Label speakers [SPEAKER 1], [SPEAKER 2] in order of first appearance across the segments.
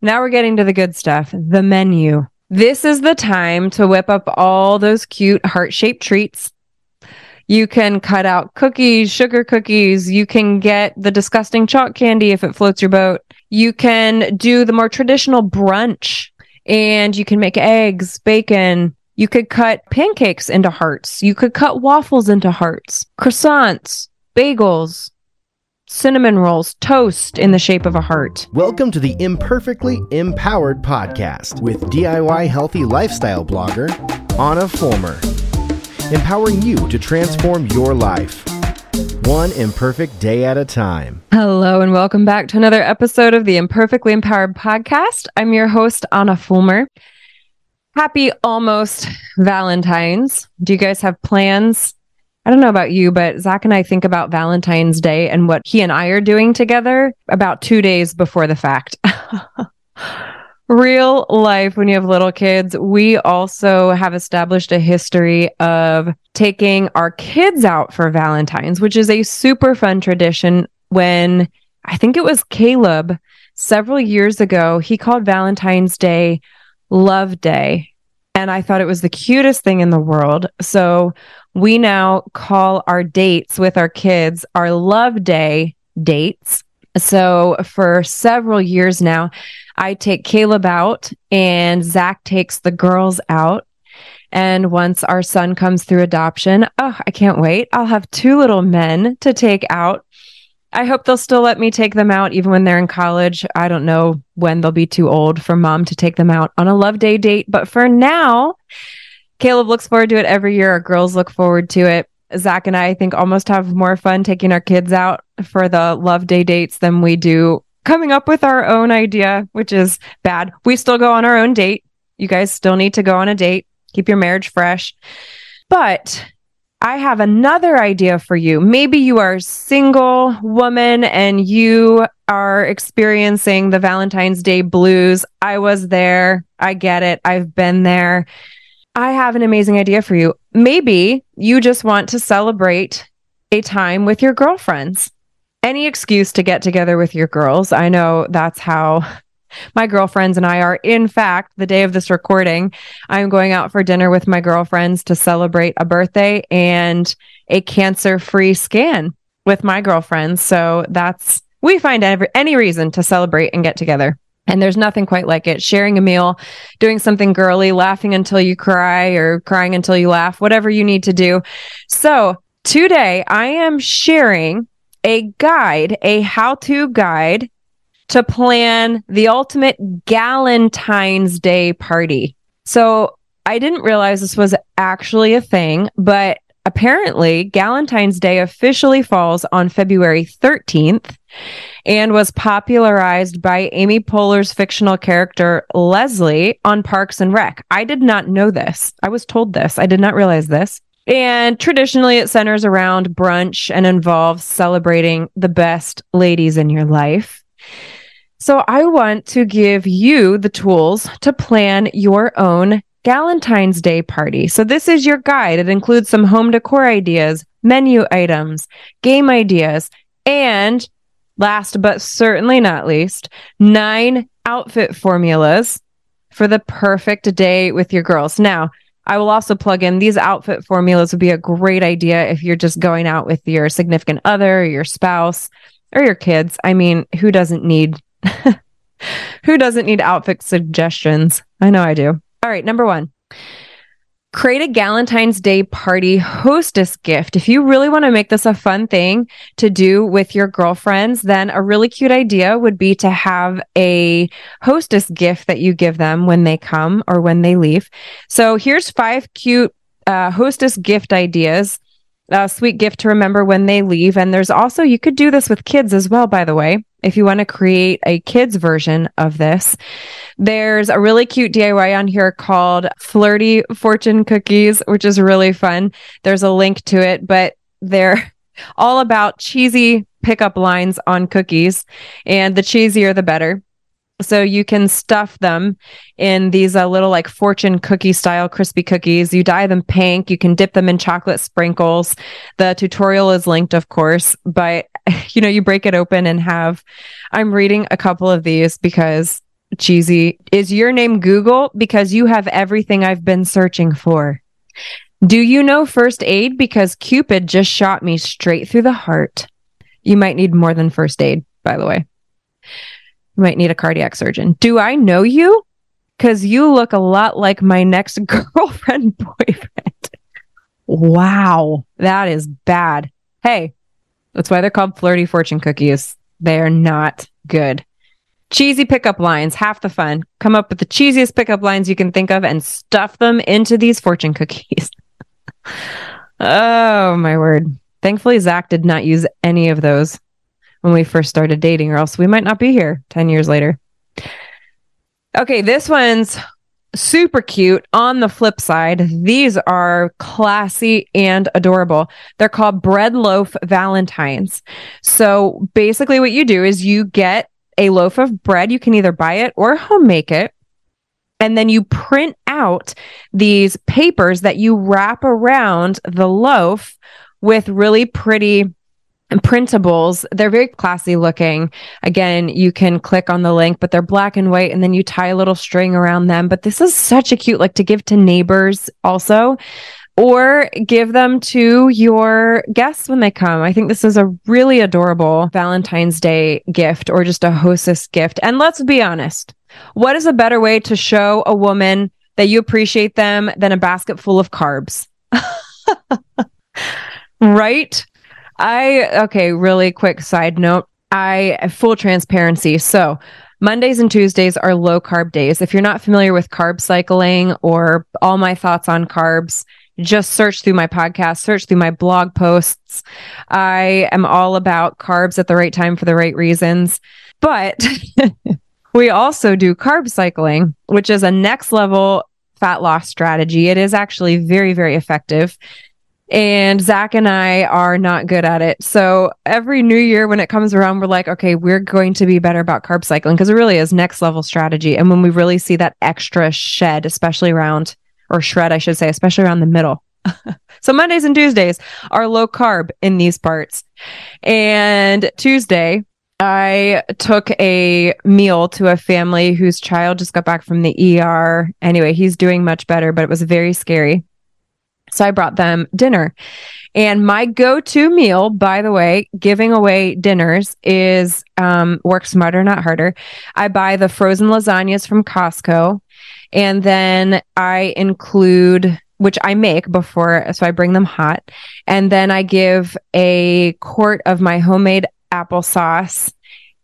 [SPEAKER 1] now we're getting to the good stuff the menu. This is the time to whip up all those cute heart shaped treats. You can cut out cookies, sugar cookies. You can get the disgusting chalk candy if it floats your boat. You can do the more traditional brunch and you can make eggs, bacon. You could cut pancakes into hearts. You could cut waffles into hearts, croissants, bagels, cinnamon rolls, toast in the shape of a heart.
[SPEAKER 2] Welcome to the Imperfectly Empowered podcast with DIY healthy lifestyle blogger Anna Fulmer, empowering you to transform your life. One imperfect day at a time.
[SPEAKER 1] Hello, and welcome back to another episode of the Imperfectly Empowered podcast. I'm your host, Anna Fulmer. Happy almost Valentine's. Do you guys have plans I don't know about you, but Zach and I think about Valentine's Day and what he and I are doing together about two days before the fact. Real life, when you have little kids, we also have established a history of taking our kids out for Valentine's, which is a super fun tradition. When I think it was Caleb several years ago, he called Valentine's Day Love Day. And I thought it was the cutest thing in the world. So we now call our dates with our kids our love day dates. So for several years now, I take Caleb out and Zach takes the girls out. And once our son comes through adoption, oh, I can't wait. I'll have two little men to take out. I hope they'll still let me take them out even when they're in college. I don't know when they'll be too old for mom to take them out on a love day date. But for now, Caleb looks forward to it every year. Our girls look forward to it. Zach and I, I think almost have more fun taking our kids out for the love day dates than we do coming up with our own idea, which is bad. We still go on our own date. You guys still need to go on a date. Keep your marriage fresh. But I have another idea for you. Maybe you are a single woman and you are experiencing the Valentine's Day blues. I was there. I get it. I've been there. I have an amazing idea for you. Maybe you just want to celebrate a time with your girlfriends. Any excuse to get together with your girls. I know that's how my girlfriends and I are. In fact, the day of this recording, I'm going out for dinner with my girlfriends to celebrate a birthday and a cancer free scan with my girlfriends. So that's, we find every, any reason to celebrate and get together. And there's nothing quite like it. Sharing a meal, doing something girly, laughing until you cry or crying until you laugh, whatever you need to do. So today I am sharing a guide, a how to guide to plan the ultimate Galentine's Day party. So I didn't realize this was actually a thing, but apparently Galentine's Day officially falls on February 13th and was popularized by Amy Poehler's fictional character Leslie on Parks and Rec. I did not know this. I was told this. I did not realize this. And traditionally, it centers around brunch and involves celebrating the best ladies in your life. So, I want to give you the tools to plan your own Galentine's Day party. So, this is your guide. It includes some home decor ideas, menu items, game ideas, and last but certainly not least, nine outfit formulas for the perfect day with your girls. Now, I will also plug in these outfit formulas would be a great idea if you're just going out with your significant other, your spouse, or your kids. I mean, who doesn't need who doesn't need outfit suggestions? I know I do. All right, number 1. Create a Galentine's Day party hostess gift. If you really want to make this a fun thing to do with your girlfriends, then a really cute idea would be to have a hostess gift that you give them when they come or when they leave. So here's five cute uh, hostess gift ideas. A sweet gift to remember when they leave. And there's also, you could do this with kids as well, by the way if you want to create a kids version of this. There's a really cute DIY on here called Flirty Fortune Cookies, which is really fun. There's a link to it, but they're all about cheesy pickup lines on cookies, and the cheesier the better. So you can stuff them in these uh, little like fortune cookie style crispy cookies. You dye them pink. You can dip them in chocolate sprinkles. The tutorial is linked, of course, but you know, you break it open and have, I'm reading a couple of these because cheesy. Is your name Google? Because you have everything I've been searching for. Do you know first aid? Because Cupid just shot me straight through the heart. You might need more than first aid, by the way. You might need a cardiac surgeon. Do I know you? Because you look a lot like my next girlfriend boyfriend. wow, that is bad. Hey, that's why they're called flirty fortune cookies. They're not good. Cheesy pickup lines, half the fun. Come up with the cheesiest pickup lines you can think of and stuff them into these fortune cookies. oh, my word. Thankfully, Zach did not use any of those when we first started dating, or else we might not be here 10 years later. Okay, this one's super cute. On the flip side, these are classy and adorable. They're called bread loaf valentines. So basically, what you do is you get a loaf of bread. You can either buy it or home make it. And then you print out these papers that you wrap around the loaf with really pretty printables. They're very classy looking. Again, you can click on the link, but they're black and white and then you tie a little string around them. But this is such a cute, like to give to neighbors also or give them to your guests when they come. I think this is a really adorable Valentine's Day gift or just a hostess gift. And let's be honest, what is a better way to show a woman that you appreciate them than a basket full of carbs? right? I, okay, really quick side note. I, full transparency. So, Mondays and Tuesdays are low carb days. If you're not familiar with carb cycling or all my thoughts on carbs, just search through my podcast, search through my blog posts. I am all about carbs at the right time for the right reasons. But we also do carb cycling, which is a next level fat loss strategy. It is actually very, very effective. And Zach and I are not good at it. So every new year when it comes around, we're like, okay, we're going to be better about carb cycling because it really is next level strategy. And when we really see that extra shed, especially around or shred, I should say, especially around the middle. so Mondays and Tuesdays are low carb in these parts. And Tuesday, I took a meal to a family whose child just got back from the ER. Anyway, he's doing much better, but it was very scary. So I brought them dinner. And my go-to meal, by the way, giving away dinners is um, work smarter, not harder. I buy the frozen lasagnas from Costco. And then I include, which I make before, so I bring them hot. And then I give a quart of my homemade applesauce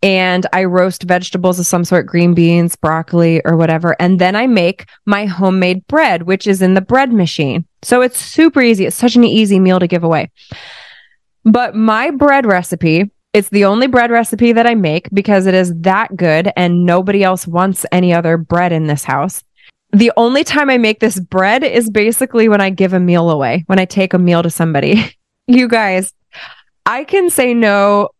[SPEAKER 1] and I roast vegetables of some sort, green beans, broccoli, or whatever. And then I make my homemade bread, which is in the bread machine. So it's super easy. It's such an easy meal to give away. But my bread recipe it's the only bread recipe that I make because it is that good and nobody else wants any other bread in this house. The only time I make this bread is basically when I give a meal away, when I take a meal to somebody. you guys, I can say no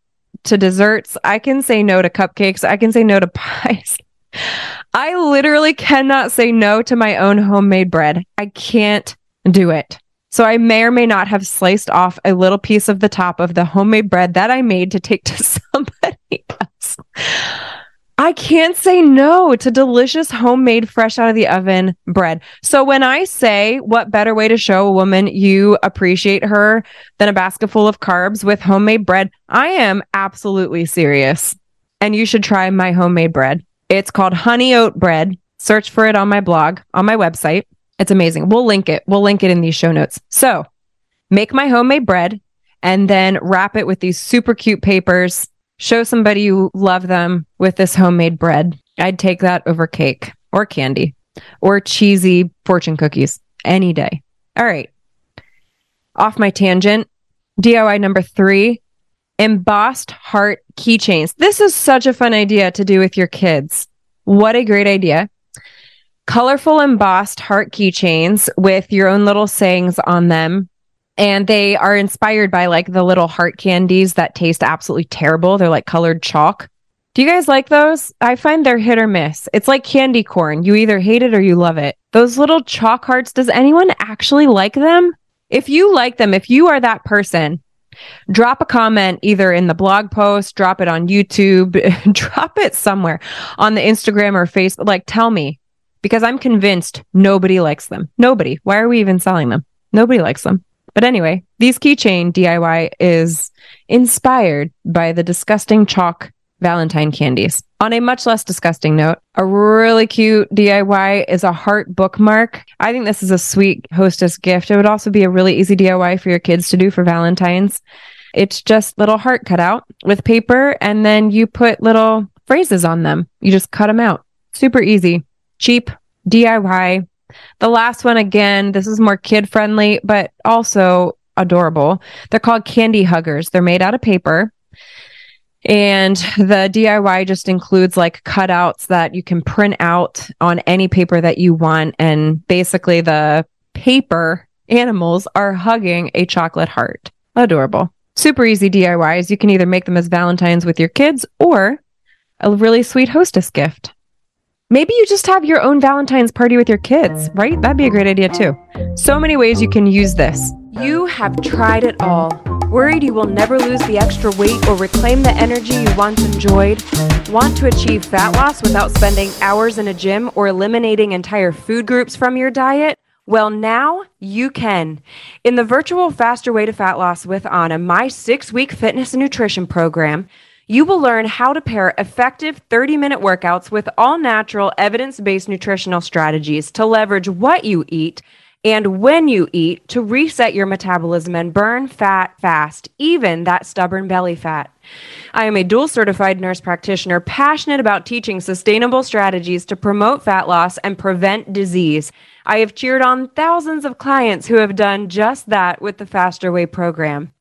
[SPEAKER 1] to desserts. I can say no to cupcakes. I can say no to pies. I literally cannot say no to my own homemade bread. I can't do it. So I may or may not have sliced off a little piece of the top of the homemade bread that I made to take to somebody else. I can't say no to delicious homemade fresh out of the oven bread. So when I say what better way to show a woman you appreciate her than a basket full of carbs with homemade bread, I am absolutely serious. And you should try my homemade bread. It's called honey oat bread. Search for it on my blog, on my website. It's amazing. We'll link it. We'll link it in these show notes. So make my homemade bread and then wrap it with these super cute papers show somebody you love them with this homemade bread. I'd take that over cake or candy or cheesy fortune cookies any day. All right. Off my tangent. DIY number three embossed heart keychains. This is such a fun idea to do with your kids. What a great idea. Colorful embossed heart keychains with your own little sayings on them and they are inspired by like the little heart candies that taste absolutely terrible. They're like colored chalk. Do you guys like those? I find they're hit or miss. It's like candy corn. You either hate it or you love it. Those little chalk hearts, does anyone actually like them? If you like them, if you are that person drop a comment either in the blog post, drop it on YouTube, drop it somewhere on the Instagram or Facebook. Like, tell me because I'm convinced nobody likes them. Nobody. Why are we even selling them? Nobody likes them. But anyway, these keychain DIY is inspired by the disgusting chalk Valentine candies. On a much less disgusting note, a really cute DIY is a heart bookmark. I think this is a sweet hostess gift. It would also be a really easy DIY for your kids to do for Valentine's. It's just little heart cut out with paper and then you put little phrases on them. You just cut them out. Super easy, cheap, DIY. The last one, again, this is more kid friendly, but also adorable. They're called candy huggers. They're made out of paper. And the DIY just includes like cutouts that you can print out on any paper that you want. And basically, the paper animals are hugging a chocolate heart. Adorable. Super easy DIYs. You can either make them as Valentine's with your kids or a really sweet hostess gift. Maybe you just have your own Valentine's party with your kids, right? That'd be a great idea too. So many ways you can use this. You have tried it all. Worried you will never lose the extra weight or reclaim the energy you once enjoyed? Want to achieve fat loss without spending hours in a gym or eliminating entire food groups from your diet? Well, now you can. In the virtual Faster Way to Fat Loss with Anna, my six week fitness and nutrition program, you will learn how to pair effective 30 minute workouts with all natural, evidence based nutritional strategies to leverage what you eat and when you eat to reset your metabolism and burn fat fast, even that stubborn belly fat. I am a dual certified nurse practitioner passionate about teaching sustainable strategies to promote fat loss and prevent disease. I have cheered on thousands of clients who have done just that with the Faster Way program.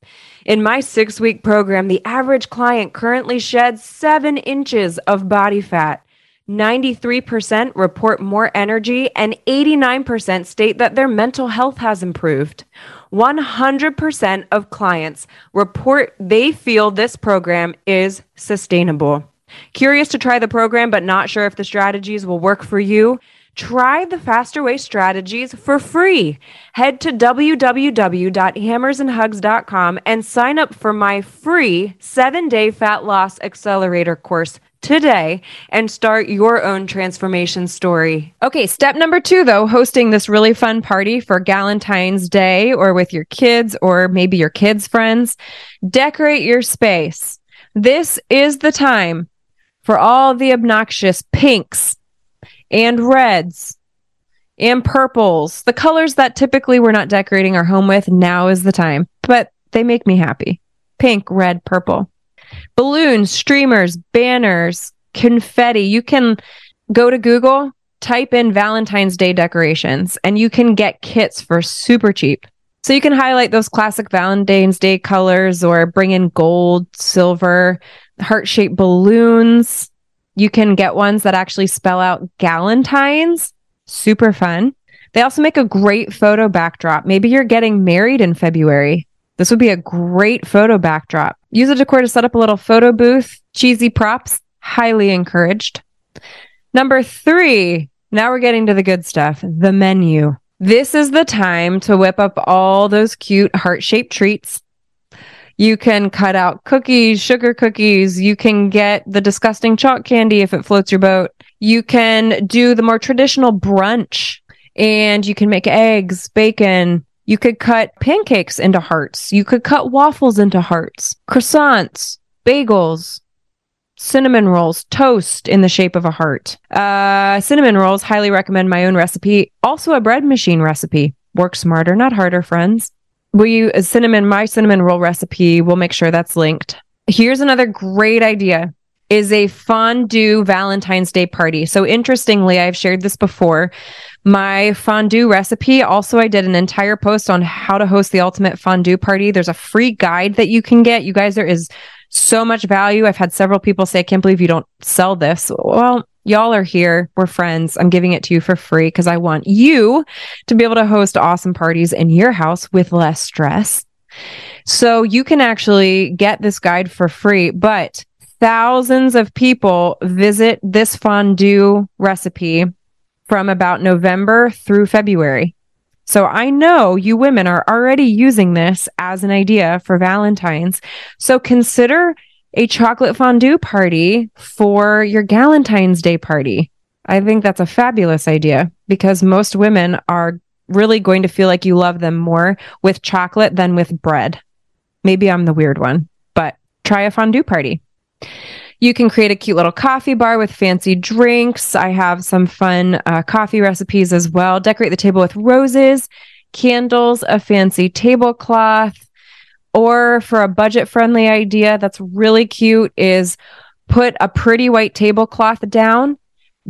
[SPEAKER 1] In my six week program, the average client currently sheds seven inches of body fat. 93% report more energy, and 89% state that their mental health has improved. 100% of clients report they feel this program is sustainable. Curious to try the program, but not sure if the strategies will work for you? Try the Faster Way strategies for free. Head to www.hammersandhugs.com and sign up for my free seven day fat loss accelerator course today and start your own transformation story. Okay, step number two, though, hosting this really fun party for Galentine's Day or with your kids or maybe your kids' friends. Decorate your space. This is the time for all the obnoxious pinks and reds and purples, the colors that typically we're not decorating our home with. Now is the time, but they make me happy. Pink, red, purple. Balloons, streamers, banners, confetti. You can go to Google, type in Valentine's Day decorations, and you can get kits for super cheap. So you can highlight those classic Valentine's Day colors or bring in gold, silver, heart shaped balloons. You can get ones that actually spell out Galentine's. Super fun. They also make a great photo backdrop. Maybe you're getting married in February. This would be a great photo backdrop. Use a decor to set up a little photo booth. Cheesy props, highly encouraged. Number three, now we're getting to the good stuff the menu. This is the time to whip up all those cute heart shaped treats you can cut out cookies, sugar cookies. You can get the disgusting chalk candy if it floats your boat. You can do the more traditional brunch and you can make eggs, bacon. You could cut pancakes into hearts. You could cut waffles into hearts, croissants, bagels, cinnamon rolls, toast in the shape of a heart. Uh, cinnamon rolls, highly recommend my own recipe. Also a bread machine recipe. Work smarter, not harder, friends we you a cinnamon my cinnamon roll recipe we'll make sure that's linked. Here's another great idea is a fondue valentine's day party. So interestingly i've shared this before. My fondue recipe also i did an entire post on how to host the ultimate fondue party. There's a free guide that you can get. You guys there is so much value. I've had several people say i can't believe you don't sell this. Well y'all are here. We're friends. I'm giving it to you for free because I want you to be able to host awesome parties in your house with less stress. So you can actually get this guide for free, but thousands of people visit this fondue recipe from about November through February. So I know you women are already using this as an idea for Valentine's. So consider a chocolate fondue party for your Galentine's Day party. I think that's a fabulous idea because most women are really going to feel like you love them more with chocolate than with bread. Maybe I'm the weird one, but try a fondue party. You can create a cute little coffee bar with fancy drinks. I have some fun uh, coffee recipes as well. Decorate the table with roses, candles, a fancy tablecloth. Or for a budget friendly idea that's really cute is put a pretty white tablecloth down,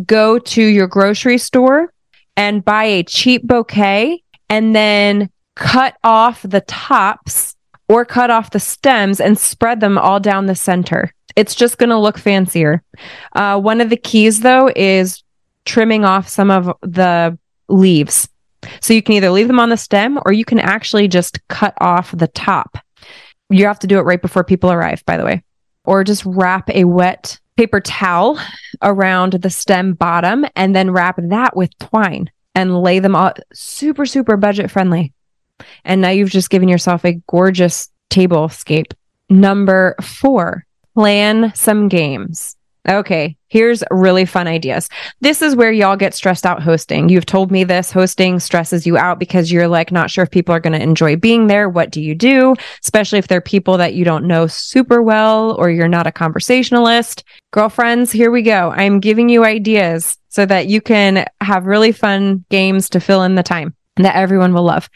[SPEAKER 1] go to your grocery store and buy a cheap bouquet and then cut off the tops or cut off the stems and spread them all down the center. It's just going to look fancier. Uh, one of the keys, though, is trimming off some of the leaves. So you can either leave them on the stem or you can actually just cut off the top. You have to do it right before people arrive, by the way, or just wrap a wet paper towel around the stem bottom and then wrap that with twine and lay them all super, super budget friendly. And now you've just given yourself a gorgeous table scape. Number four, plan some games. Okay, here's really fun ideas. This is where y'all get stressed out hosting. You've told me this hosting stresses you out because you're like not sure if people are going to enjoy being there. What do you do? Especially if they're people that you don't know super well or you're not a conversationalist. Girlfriends, here we go. I'm giving you ideas so that you can have really fun games to fill in the time that everyone will love.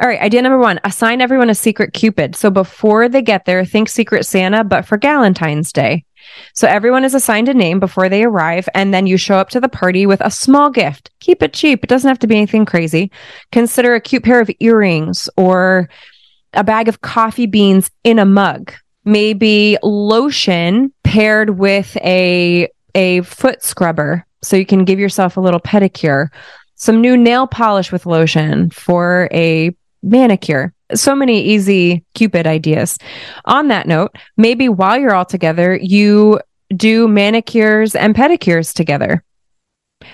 [SPEAKER 1] All right, idea number one assign everyone a secret Cupid. So before they get there, think Secret Santa, but for Valentine's Day. So everyone is assigned a name before they arrive, and then you show up to the party with a small gift. Keep it cheap. It doesn't have to be anything crazy. Consider a cute pair of earrings or a bag of coffee beans in a mug. Maybe lotion paired with a a foot scrubber so you can give yourself a little pedicure. Some new nail polish with lotion for a manicure. So many easy Cupid ideas. On that note, maybe while you're all together, you do manicures and pedicures together.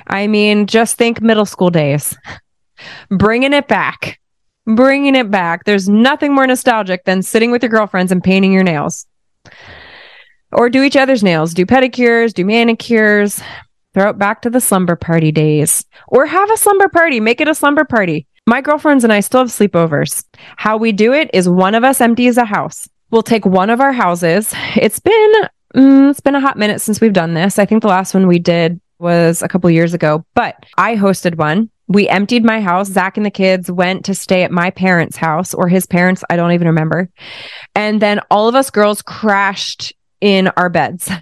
[SPEAKER 1] I mean, just think middle school days, bringing it back, bringing it back. There's nothing more nostalgic than sitting with your girlfriends and painting your nails. Or do each other's nails, do pedicures, do manicures, throw it back to the slumber party days. Or have a slumber party, make it a slumber party. My girlfriends and I still have sleepovers. How we do it is one of us empties a house. We'll take one of our houses. It's been mm, it's been a hot minute since we've done this. I think the last one we did was a couple years ago, but I hosted one. We emptied my house. Zach and the kids went to stay at my parents' house or his parents. I don't even remember. And then all of us girls crashed in our beds.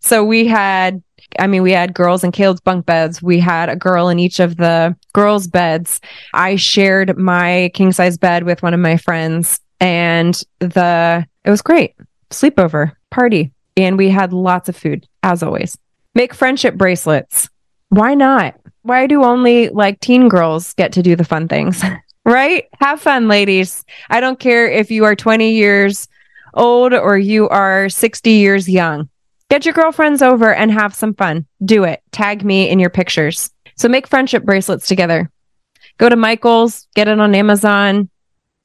[SPEAKER 1] So we had I mean, we had girls in Caleb's bunk beds. We had a girl in each of the girls' beds. I shared my king size bed with one of my friends and the, it was great. Sleepover party. And we had lots of food as always. Make friendship bracelets. Why not? Why do only like teen girls get to do the fun things? right? Have fun, ladies. I don't care if you are 20 years old or you are 60 years young. Get your girlfriends over and have some fun. Do it. Tag me in your pictures. So make friendship bracelets together. Go to Michael's, get it on Amazon.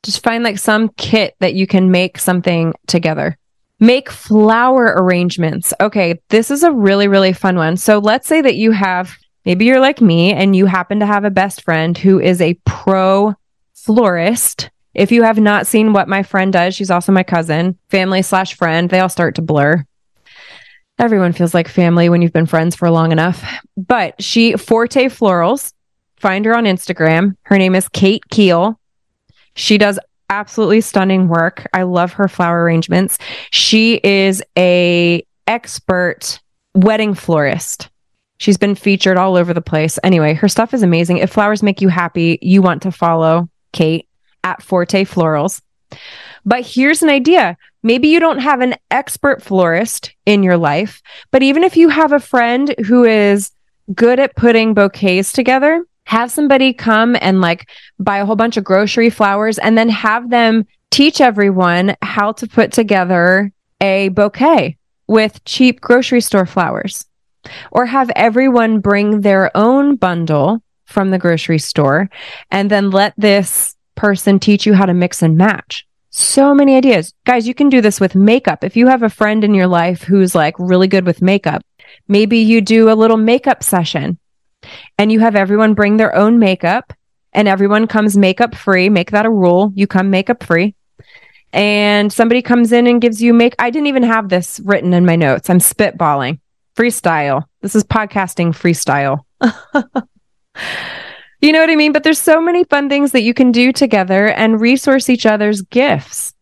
[SPEAKER 1] Just find like some kit that you can make something together. Make flower arrangements. Okay, this is a really, really fun one. So let's say that you have, maybe you're like me and you happen to have a best friend who is a pro florist. If you have not seen what my friend does, she's also my cousin, family slash friend. They all start to blur. Everyone feels like family when you've been friends for long enough. But she, Forte Florals, find her on Instagram. Her name is Kate Kiehl. She does absolutely stunning work. I love her flower arrangements. She is a expert wedding florist. She's been featured all over the place. Anyway, her stuff is amazing. If flowers make you happy, you want to follow Kate at Forte Florals. But here's an idea. Maybe you don't have an expert florist in your life, but even if you have a friend who is good at putting bouquets together, have somebody come and like buy a whole bunch of grocery flowers and then have them teach everyone how to put together a bouquet with cheap grocery store flowers. Or have everyone bring their own bundle from the grocery store and then let this person teach you how to mix and match. So many ideas. Guys, you can do this with makeup. If you have a friend in your life who's like really good with makeup, maybe you do a little makeup session and you have everyone bring their own makeup and everyone comes makeup free. Make that a rule. You come makeup free. And somebody comes in and gives you make. I didn't even have this written in my notes. I'm spitballing. Freestyle. This is podcasting freestyle. you know what I mean? But there's so many fun things that you can do together and resource each other's gifts.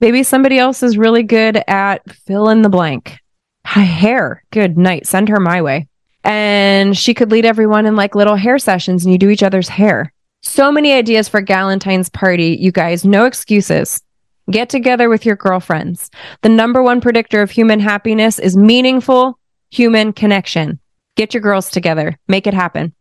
[SPEAKER 1] Maybe somebody else is really good at fill in the blank. Hair. Good night. Send her my way and she could lead everyone in like little hair sessions and you do each other's hair. So many ideas for Galentine's party, you guys. No excuses. Get together with your girlfriends. The number one predictor of human happiness is meaningful human connection. Get your girls together. Make it happen.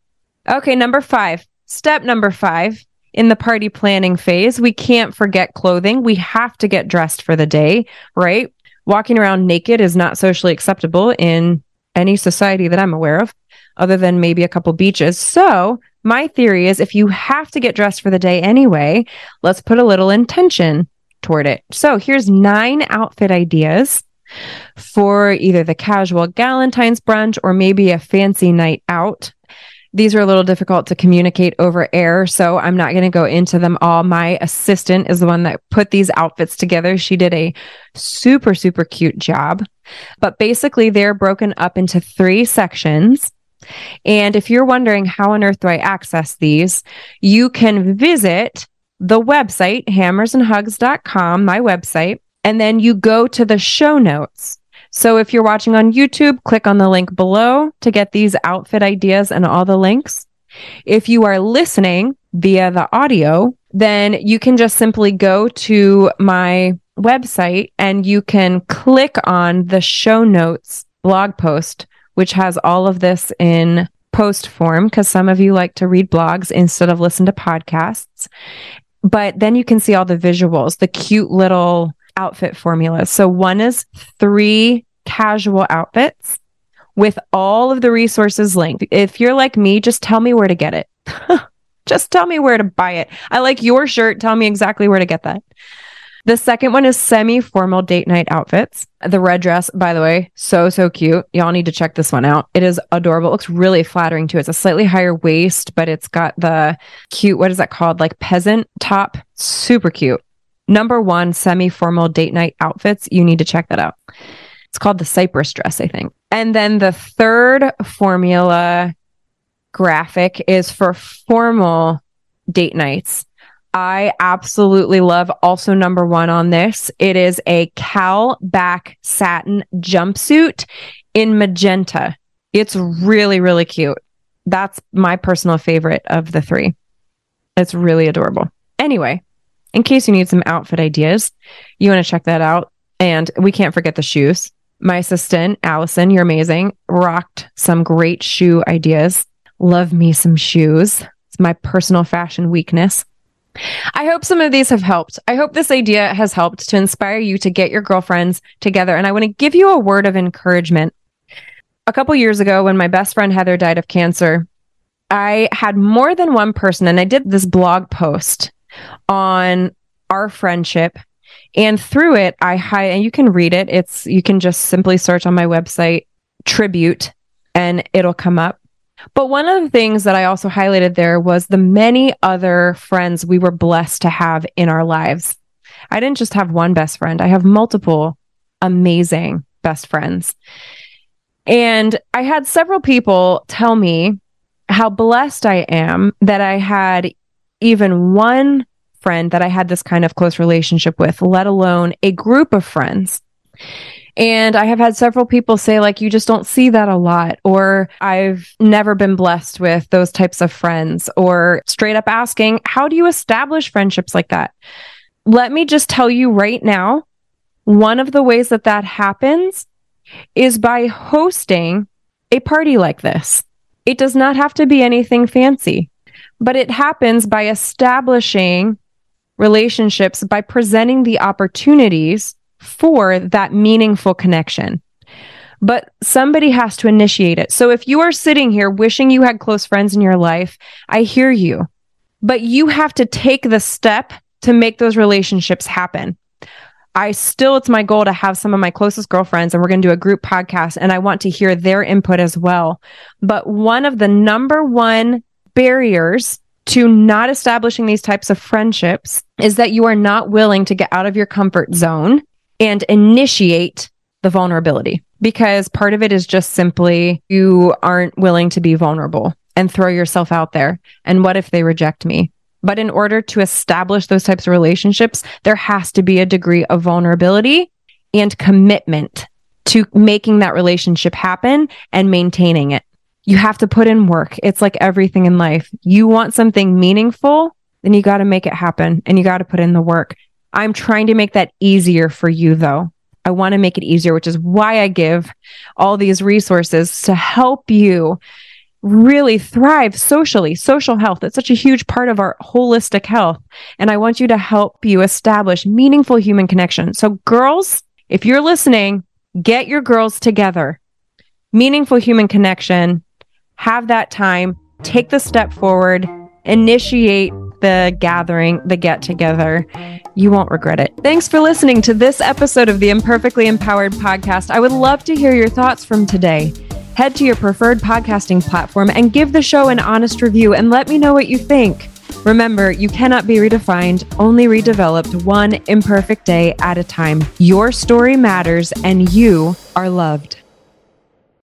[SPEAKER 1] Okay, number five. Step number five in the party planning phase. We can't forget clothing. We have to get dressed for the day, right? Walking around naked is not socially acceptable in any society that I'm aware of, other than maybe a couple beaches. So, my theory is if you have to get dressed for the day anyway, let's put a little intention toward it. So, here's nine outfit ideas for either the casual Galentine's brunch or maybe a fancy night out. These are a little difficult to communicate over air, so I'm not going to go into them all. My assistant is the one that put these outfits together. She did a super, super cute job. But basically, they're broken up into three sections. And if you're wondering how on earth do I access these, you can visit the website, hammersandhugs.com, my website, and then you go to the show notes. So if you're watching on YouTube, click on the link below to get these outfit ideas and all the links. If you are listening via the audio, then you can just simply go to my website and you can click on the show notes blog post, which has all of this in post form because some of you like to read blogs instead of listen to podcasts. But then you can see all the visuals, the cute little outfit formulas. So one is three casual outfits with all of the resources linked. If you're like me, just tell me where to get it. just tell me where to buy it. I like your shirt. Tell me exactly where to get that. The second one is semi formal date night outfits. The red dress, by the way, so, so cute. Y'all need to check this one out. It is adorable. It looks really flattering too. It's a slightly higher waist, but it's got the cute, what is that called? Like peasant top. Super cute. Number one, semi formal date night outfits. You need to check that out. It's called the Cypress dress, I think. And then the third formula graphic is for formal date nights. I absolutely love also number one on this. It is a cowl back satin jumpsuit in magenta. It's really, really cute. That's my personal favorite of the three. It's really adorable. Anyway, in case you need some outfit ideas, you want to check that out. And we can't forget the shoes. My assistant, Allison, you're amazing, rocked some great shoe ideas. Love me some shoes. It's my personal fashion weakness. I hope some of these have helped. I hope this idea has helped to inspire you to get your girlfriends together. And I want to give you a word of encouragement. A couple years ago, when my best friend Heather died of cancer, I had more than one person, and I did this blog post on our friendship. And through it, I hi and you can read it. It's you can just simply search on my website tribute and it'll come up. But one of the things that I also highlighted there was the many other friends we were blessed to have in our lives. I didn't just have one best friend, I have multiple amazing best friends. And I had several people tell me how blessed I am that I had even one friend that I had this kind of close relationship with, let alone a group of friends. And I have had several people say, like, you just don't see that a lot, or I've never been blessed with those types of friends, or straight up asking, how do you establish friendships like that? Let me just tell you right now one of the ways that that happens is by hosting a party like this. It does not have to be anything fancy, but it happens by establishing relationships, by presenting the opportunities for that meaningful connection. but somebody has to initiate it. So if you are sitting here wishing you had close friends in your life, I hear you, but you have to take the step to make those relationships happen. I still, it's my goal to have some of my closest girlfriends and we're going to do a group podcast and I want to hear their input as well. But one of the number one barriers to not establishing these types of friendships is that you are not willing to get out of your comfort zone and initiate the vulnerability because part of it is just simply you aren't willing to be vulnerable and throw yourself out there. And what if they reject me? But in order to establish those types of relationships, there has to be a degree of vulnerability and commitment to making that relationship happen and maintaining it. You have to put in work. It's like everything in life. You want something meaningful, then you got to make it happen and you got to put in the work. I'm trying to make that easier for you though. I want to make it easier, which is why I give all these resources to help you really thrive socially, social health. It's such a huge part of our holistic health. And I want you to help you establish meaningful human connection. So, girls, if you're listening, get your girls together. Meaningful human connection. Have that time. Take the step forward. Initiate the gathering, the get together. You won't regret it. Thanks for listening to this episode of the Imperfectly Empowered podcast. I would love to hear your thoughts from today head to your preferred podcasting platform and give the show an honest review and let me know what you think. Remember, you cannot be redefined, only redeveloped one imperfect day at a time. Your story matters and you are loved.